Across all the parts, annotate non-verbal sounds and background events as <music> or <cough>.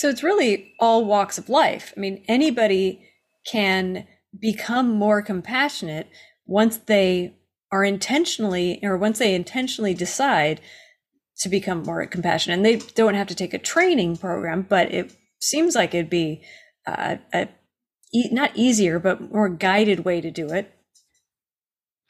So it's really all walks of life. I mean, anybody can become more compassionate once they are intentionally, or once they intentionally decide to become more compassionate. And they don't have to take a training program, but it seems like it'd be uh, a not easier, but more guided way to do it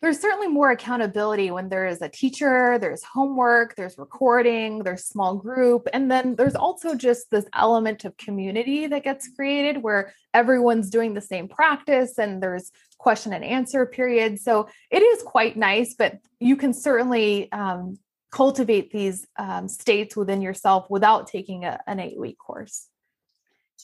there's certainly more accountability when there is a teacher, there's homework, there's recording, there's small group. And then there's also just this element of community that gets created where everyone's doing the same practice and there's question and answer periods. So it is quite nice, but you can certainly um, cultivate these um, states within yourself without taking a, an eight week course.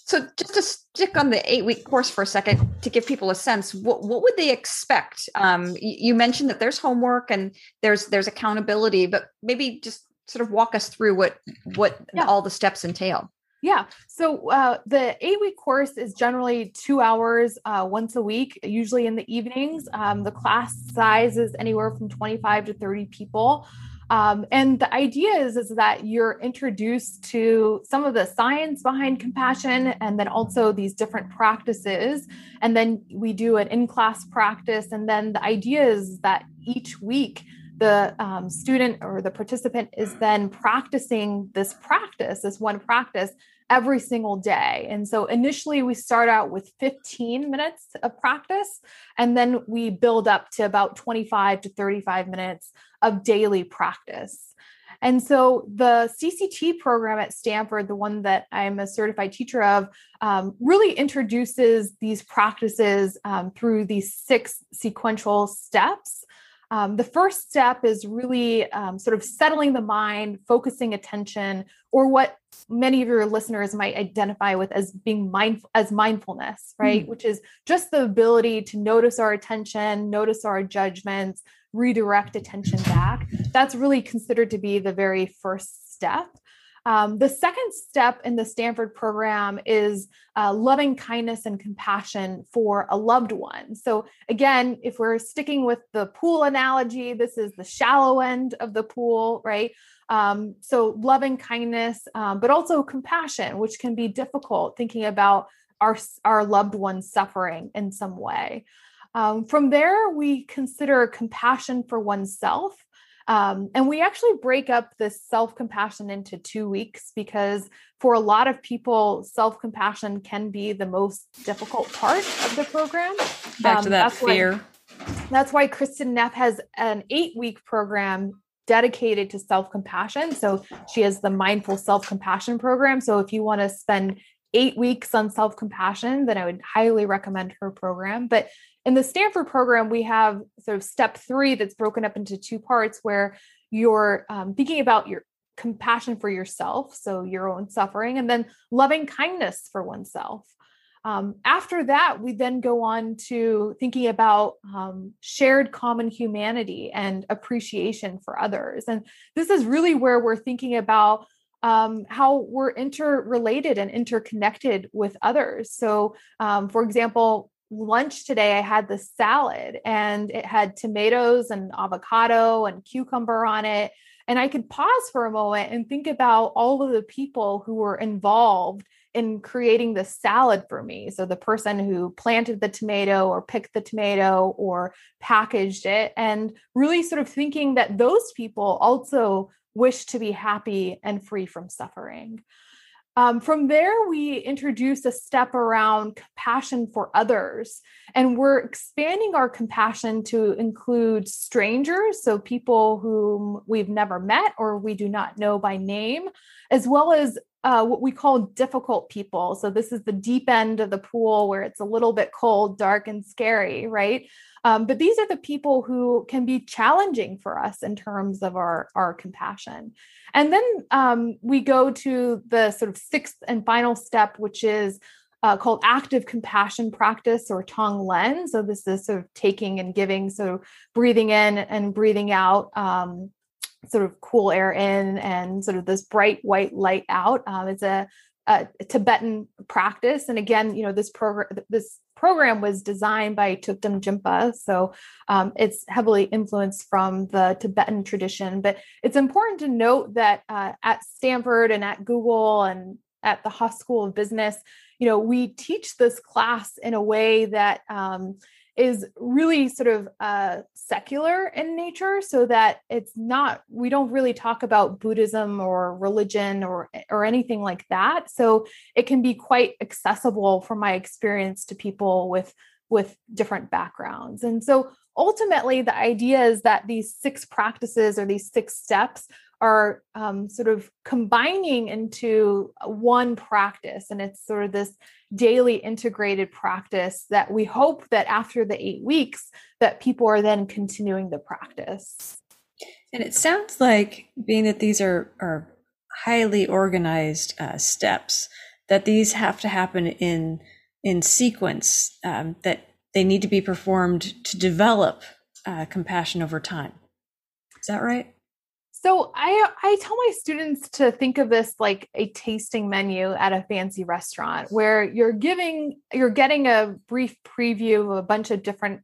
So just to stick on the eight week course for a second to give people a sense, what, what would they expect? Um, you, mentioned that there's homework and there's there's accountability, but maybe just sort of walk us through what what yeah. all the steps entail. Yeah. So uh, the eight week course is generally two hours uh, once a week, usually in the evenings. Um, the class size is anywhere from 25 to 30 people. Um, and the idea is, is that you're introduced to some of the science behind compassion and then also these different practices. And then we do an in class practice. And then the idea is that each week, the um, student or the participant is then practicing this practice, this one practice, every single day. And so initially we start out with 15 minutes of practice, and then we build up to about 25 to 35 minutes of daily practice. And so the CCT program at Stanford, the one that I'm a certified teacher of, um, really introduces these practices um, through these six sequential steps. Um, the first step is really um, sort of settling the mind, focusing attention, or what many of your listeners might identify with as being mindful as mindfulness, right? Mm-hmm. Which is just the ability to notice our attention, notice our judgments, redirect attention back. That's really considered to be the very first step. Um, the second step in the Stanford program is uh, loving kindness and compassion for a loved one. So, again, if we're sticking with the pool analogy, this is the shallow end of the pool, right? Um, so, loving kindness, um, but also compassion, which can be difficult thinking about our, our loved one suffering in some way. Um, from there, we consider compassion for oneself um, and we actually break up this self compassion into two weeks because for a lot of people, self compassion can be the most difficult part of the program. Back um, to that fear. Why, that's why Kristin Neff has an eight week program dedicated to self compassion. So she has the mindful self compassion program. So if you want to spend eight weeks on self compassion, then I would highly recommend her program. But in the Stanford program, we have sort of step three that's broken up into two parts where you're um, thinking about your compassion for yourself, so your own suffering, and then loving kindness for oneself. Um, after that, we then go on to thinking about um, shared common humanity and appreciation for others. And this is really where we're thinking about um, how we're interrelated and interconnected with others. So, um, for example, lunch today i had this salad and it had tomatoes and avocado and cucumber on it. And i could pause for a moment and think about all of the people who were involved in creating the salad for me. So the person who planted the tomato or picked the tomato or packaged it and really sort of thinking that those people also wish to be happy and free from suffering um, from there, we introduce a step around compassion for others. And we're expanding our compassion to include strangers, so people whom we've never met or we do not know by name, as well as uh, what we call difficult people. So, this is the deep end of the pool where it's a little bit cold, dark, and scary, right? Um, but these are the people who can be challenging for us in terms of our, our compassion. And then um, we go to the sort of sixth and final step, which is uh, called active compassion practice or Tonglen. So this is sort of taking and giving, so breathing in and breathing out. Um, sort of cool air in and sort of this bright white light out. Um, it's a uh, Tibetan practice. And again, you know, this program this program was designed by Thupten Jinpa, so um, it's heavily influenced from the Tibetan tradition. But it's important to note that uh, at Stanford and at Google and at the Haas School of Business, you know, we teach this class in a way that um, is really sort of uh, secular in nature so that it's not we don't really talk about buddhism or religion or or anything like that. So it can be quite accessible from my experience to people with with different backgrounds. And so ultimately the idea is that these six practices or these six steps are um, sort of combining into one practice and it's sort of this daily integrated practice that we hope that after the eight weeks that people are then continuing the practice. And it sounds like being that these are are highly organized uh, steps that these have to happen in in sequence um, that they need to be performed to develop uh, compassion over time. Is that right so I I tell my students to think of this like a tasting menu at a fancy restaurant where you're giving you're getting a brief preview of a bunch of different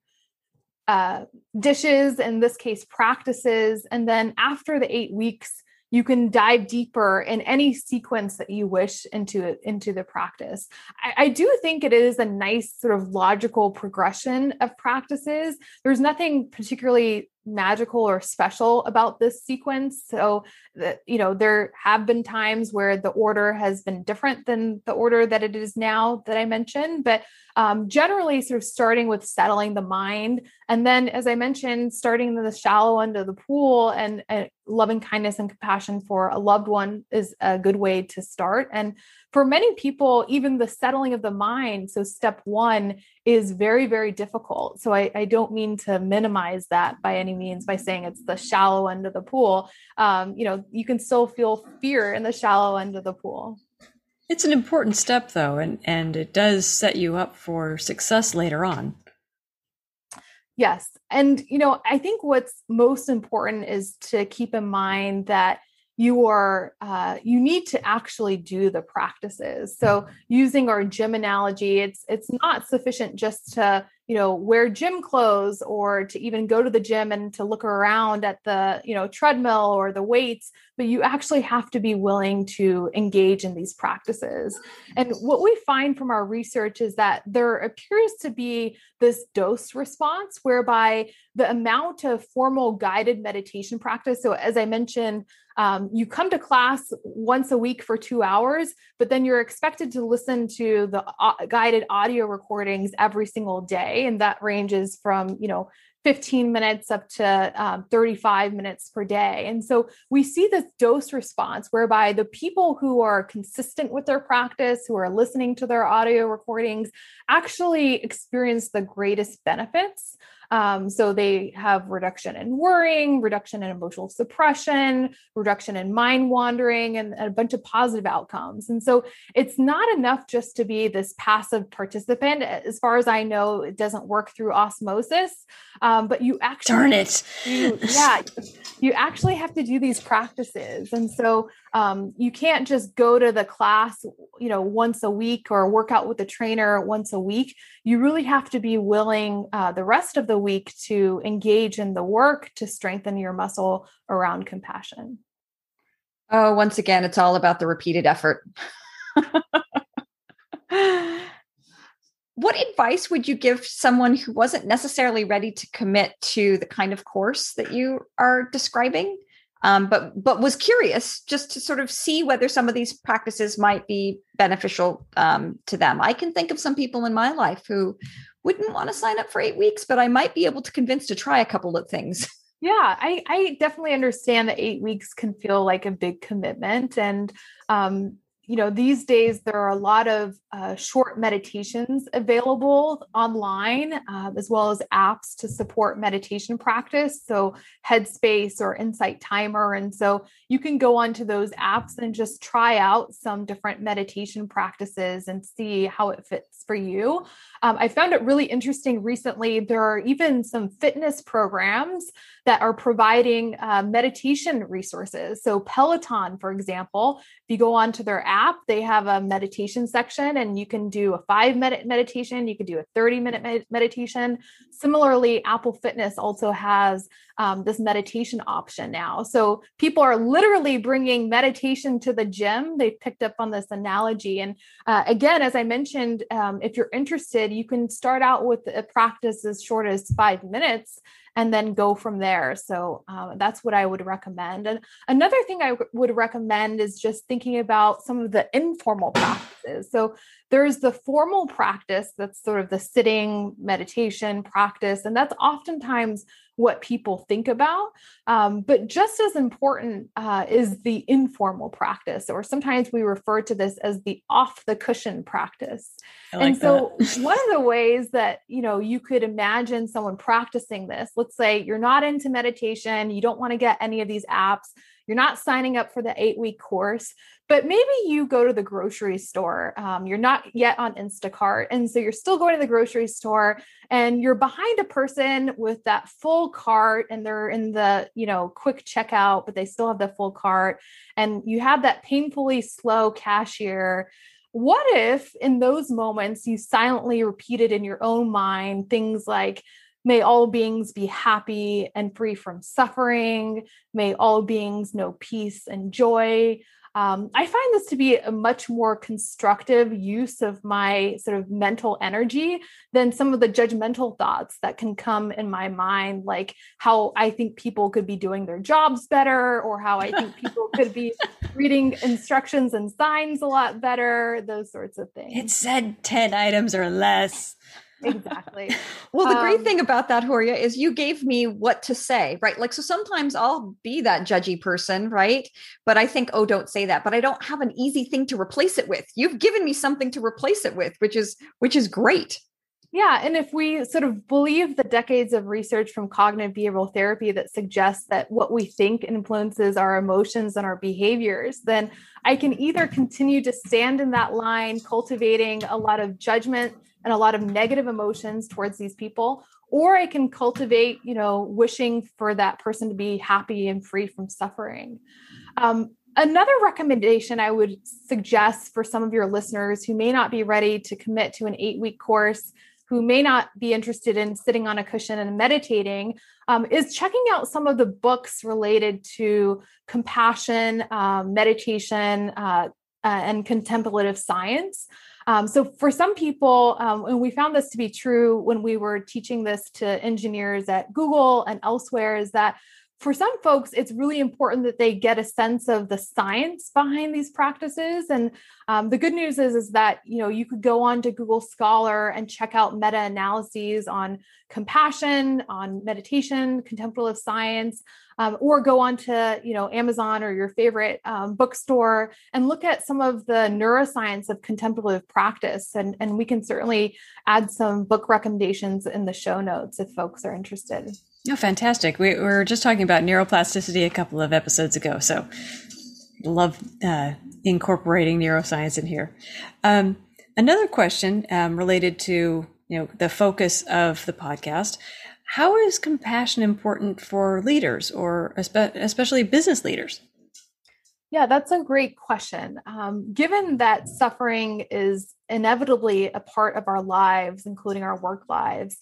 uh, dishes in this case practices and then after the 8 weeks you can dive deeper in any sequence that you wish into into the practice. I, I, do think it is a nice sort of logical progression of practices. There's nothing particularly magical or special about this sequence. So that you know there have been times where the order has been different than the order that it is now that i mentioned but um, generally sort of starting with settling the mind and then as i mentioned starting in the shallow end of the pool and, and loving kindness and compassion for a loved one is a good way to start. And for many people, even the settling of the mind, so step one is very, very difficult. So I, I don't mean to minimize that by any means by saying it's the shallow end of the pool. Um, you know, you can still feel fear in the shallow end of the pool. It's an important step though, and, and it does set you up for success later on. Yes. And, you know, I think what's most important is to keep in mind that you are uh, you need to actually do the practices. So using our gym analogy it's it's not sufficient just to you know wear gym clothes or to even go to the gym and to look around at the you know treadmill or the weights but you actually have to be willing to engage in these practices. And what we find from our research is that there appears to be this dose response whereby the amount of formal guided meditation practice so as i mentioned um, you come to class once a week for two hours, but then you're expected to listen to the uh, guided audio recordings every single day. And that ranges from, you know, 15 minutes up to um, 35 minutes per day. And so we see this dose response whereby the people who are consistent with their practice, who are listening to their audio recordings, actually experience the greatest benefits. Um, so they have reduction in worrying, reduction in emotional suppression, reduction in mind wandering, and, a bunch of positive outcomes. And so it's not enough just to be this passive participant. As far as I know, it doesn't work through osmosis. Um, but you actually darn it, you, yeah, you actually have to do these practices. And so um, you can't just go to the class, you know, once a week or work out with the trainer once a week. You really have to be willing uh, the rest of the week to engage in the work to strengthen your muscle around compassion. Oh, once again, it's all about the repeated effort. what advice would you give someone who wasn't necessarily ready to commit to the kind of course that you are describing? um, but but was curious just to sort of see whether some of these practices might be beneficial um, to them. I can think of some people in my life who wouldn't want to sign up for eight weeks, but I might be able to convince to try a couple of things. <laughs> Yeah, I, I definitely understand that eight weeks can feel like a big commitment. And um, you know these days there are a lot of uh, short meditations available online uh, as well as apps to support meditation practice so headspace or insight timer and so you can go onto those apps and just try out some different meditation practices and see how it fits for you um, i found it really interesting recently there are even some fitness programs that are providing uh, meditation resources so peloton for example if you go onto their app they have a meditation section, and you can do a five minute meditation, you can do a 30 minute med- meditation. Similarly, Apple Fitness also has um, this meditation option now. So people are literally bringing meditation to the gym. They picked up on this analogy. And uh, again, as I mentioned, um, if you're interested, you can start out with a practice as short as five minutes and then go from there. So um, that's what I would recommend. And another thing I w- would recommend is just thinking about some of the informal practices. So there's the formal practice that's sort of the sitting meditation practice, and that's oftentimes what people think about. Um, but just as important uh, is the informal practice, or sometimes we refer to this as the off the cushion practice. Like and so, <laughs> one of the ways that you know you could imagine someone practicing this, let's say you're not into meditation, you don't want to get any of these apps you're not signing up for the eight week course, but maybe you go to the grocery store. Um, you're not yet on Instacart. And so you're still going to the grocery store and you're behind a person with that full cart and they're in the, you know, quick checkout, but they still have the full cart. And you have that painfully slow cashier what if in those moments you silently repeated in your own mind things like May all beings be happy and free from suffering. May all beings know peace and joy. Um, I find this to be a much more constructive use of my sort of mental energy than some of the judgmental thoughts that can come in my mind, like how I think people could be doing their jobs better, or how I think <laughs> people could be reading instructions and signs a lot better, those sorts of things. It said 10 items or less exactly. <laughs> well, the great um, thing about that, Horia, is you gave me what to say, right? Like, so sometimes I'll be that judgy person, right? But I think, oh, don't say that. But I don't have an easy thing to replace it with. You've given me something to replace it with, which is which is great. Yeah, and if we sort of believe the decades of research from cognitive behavioral therapy that suggests that what we think influences our emotions and our behaviors, then I can either continue to stand in that line, cultivating a lot of judgment and a lot of negative emotions towards these people or i can cultivate you know wishing for that person to be happy and free from suffering. Um, another recommendation i would suggest for some of your listeners who may not be ready to commit to an eight week course who may not be interested in sitting on a cushion and meditating um, is checking out some of the books related to compassion um, meditation uh, uh, and contemplative science um, so for some people, um, and we found this to be true when we were teaching this to engineers at Google and elsewhere, is that for some folks, it's really important that they get a sense of the science behind these practices. And um, the good news is, is that you know you could go on to Google Scholar and check out meta-analyses on compassion, on meditation, contemplative science, um, or go on to you know Amazon or your favorite um, bookstore and look at some of the neuroscience of contemplative practice. And, and we can certainly add some book recommendations in the show notes if folks are interested. Oh, fantastic. We, we were just talking about neuroplasticity a couple of episodes ago. So love uh, incorporating neuroscience in here. Um, another question um, related to you know the focus of the podcast. How is compassion important for leaders or especially business leaders? Yeah, that's a great question. Um, given that suffering is inevitably a part of our lives, including our work lives,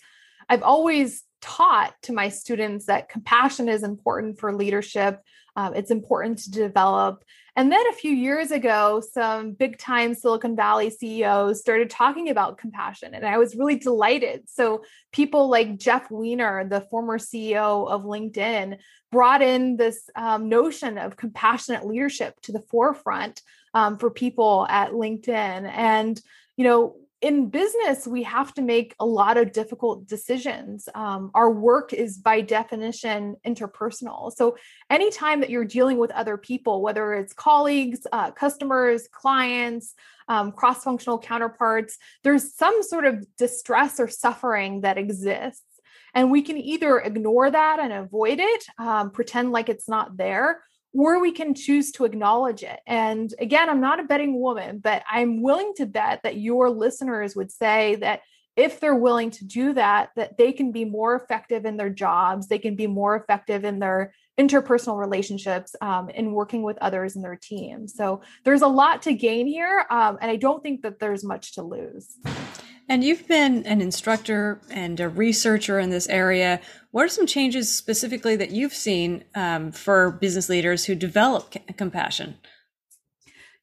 I've always taught to my students that compassion is important for leadership. Um, it's important to develop. And then a few years ago, some big time Silicon Valley CEOs started talking about compassion, and I was really delighted. So, people like Jeff Weiner, the former CEO of LinkedIn, brought in this um, notion of compassionate leadership to the forefront um, for people at LinkedIn. And, you know, in business, we have to make a lot of difficult decisions. Um, our work is by definition interpersonal. So, anytime that you're dealing with other people, whether it's colleagues, uh, customers, clients, um, cross functional counterparts, there's some sort of distress or suffering that exists. And we can either ignore that and avoid it, um, pretend like it's not there, or we can choose to acknowledge it. And again, I'm not a betting woman, but I'm willing to bet that your listeners would say that if they're willing to do that, that they can be more effective in their jobs, they can be more effective in their interpersonal relationships um, in working with others in their team. So there's a lot to gain here, um, and I don't think that there's much to lose. And you've been an instructor and a researcher in this area. What are some changes specifically that you've seen um, for business leaders who develop c- compassion?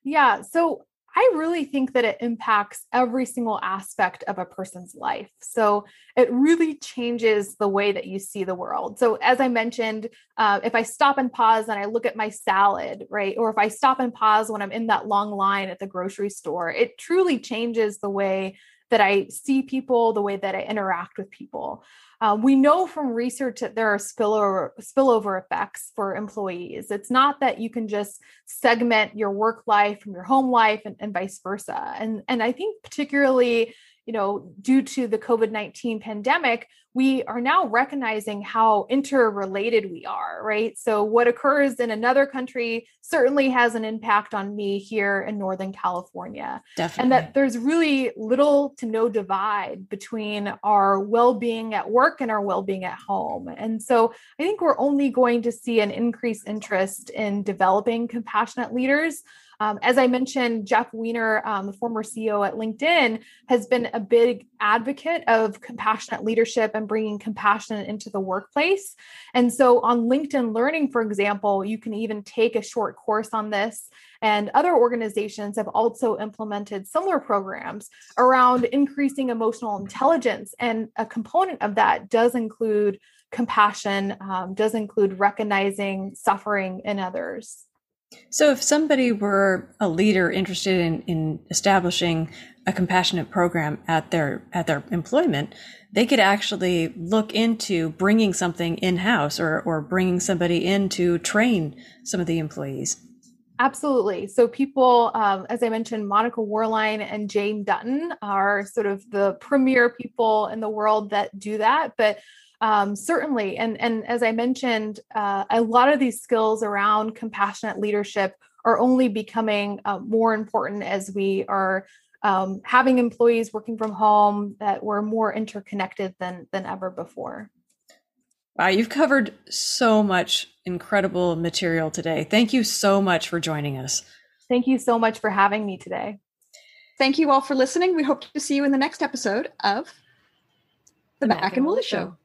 Yeah, so I really think that it impacts every single aspect of a person's life. So it really changes the way that you see the world. So, as I mentioned, uh, if I stop and pause and I look at my salad, right, or if I stop and pause when I'm in that long line at the grocery store, it truly changes the way that I see people, the way that I interact with people. Uh, we know from research that there are spillover spillover effects for employees. It's not that you can just segment your work life from your home life and, and vice versa. And and I think particularly you know, due to the COVID 19 pandemic, we are now recognizing how interrelated we are, right? So, what occurs in another country certainly has an impact on me here in Northern California. Definitely. And that there's really little to no divide between our well being at work and our well being at home. And so, I think we're only going to see an increased interest in developing compassionate leaders. Um, as I mentioned, Jeff Weiner, um, the former CEO at LinkedIn, has been a big advocate of compassionate leadership and bringing compassion into the workplace. And so on LinkedIn Learning, for example, you can even take a short course on this. And other organizations have also implemented similar programs around increasing emotional intelligence. And a component of that does include compassion, um, does include recognizing suffering in others. So, if somebody were a leader interested in, in establishing a compassionate program at their at their employment, they could actually look into bringing something in house or or bringing somebody in to train some of the employees. Absolutely. So, people, um, as I mentioned, Monica Worline and Jane Dutton are sort of the premier people in the world that do that. But um, certainly and and as i mentioned uh, a lot of these skills around compassionate leadership are only becoming uh, more important as we are um, having employees working from home that we're more interconnected than than ever before. Wow you've covered so much incredible material today. Thank you so much for joining us. Thank you so much for having me today. Thank you all for listening. We hope to see you in the next episode of the, the Mac, Mac and Willa show. show.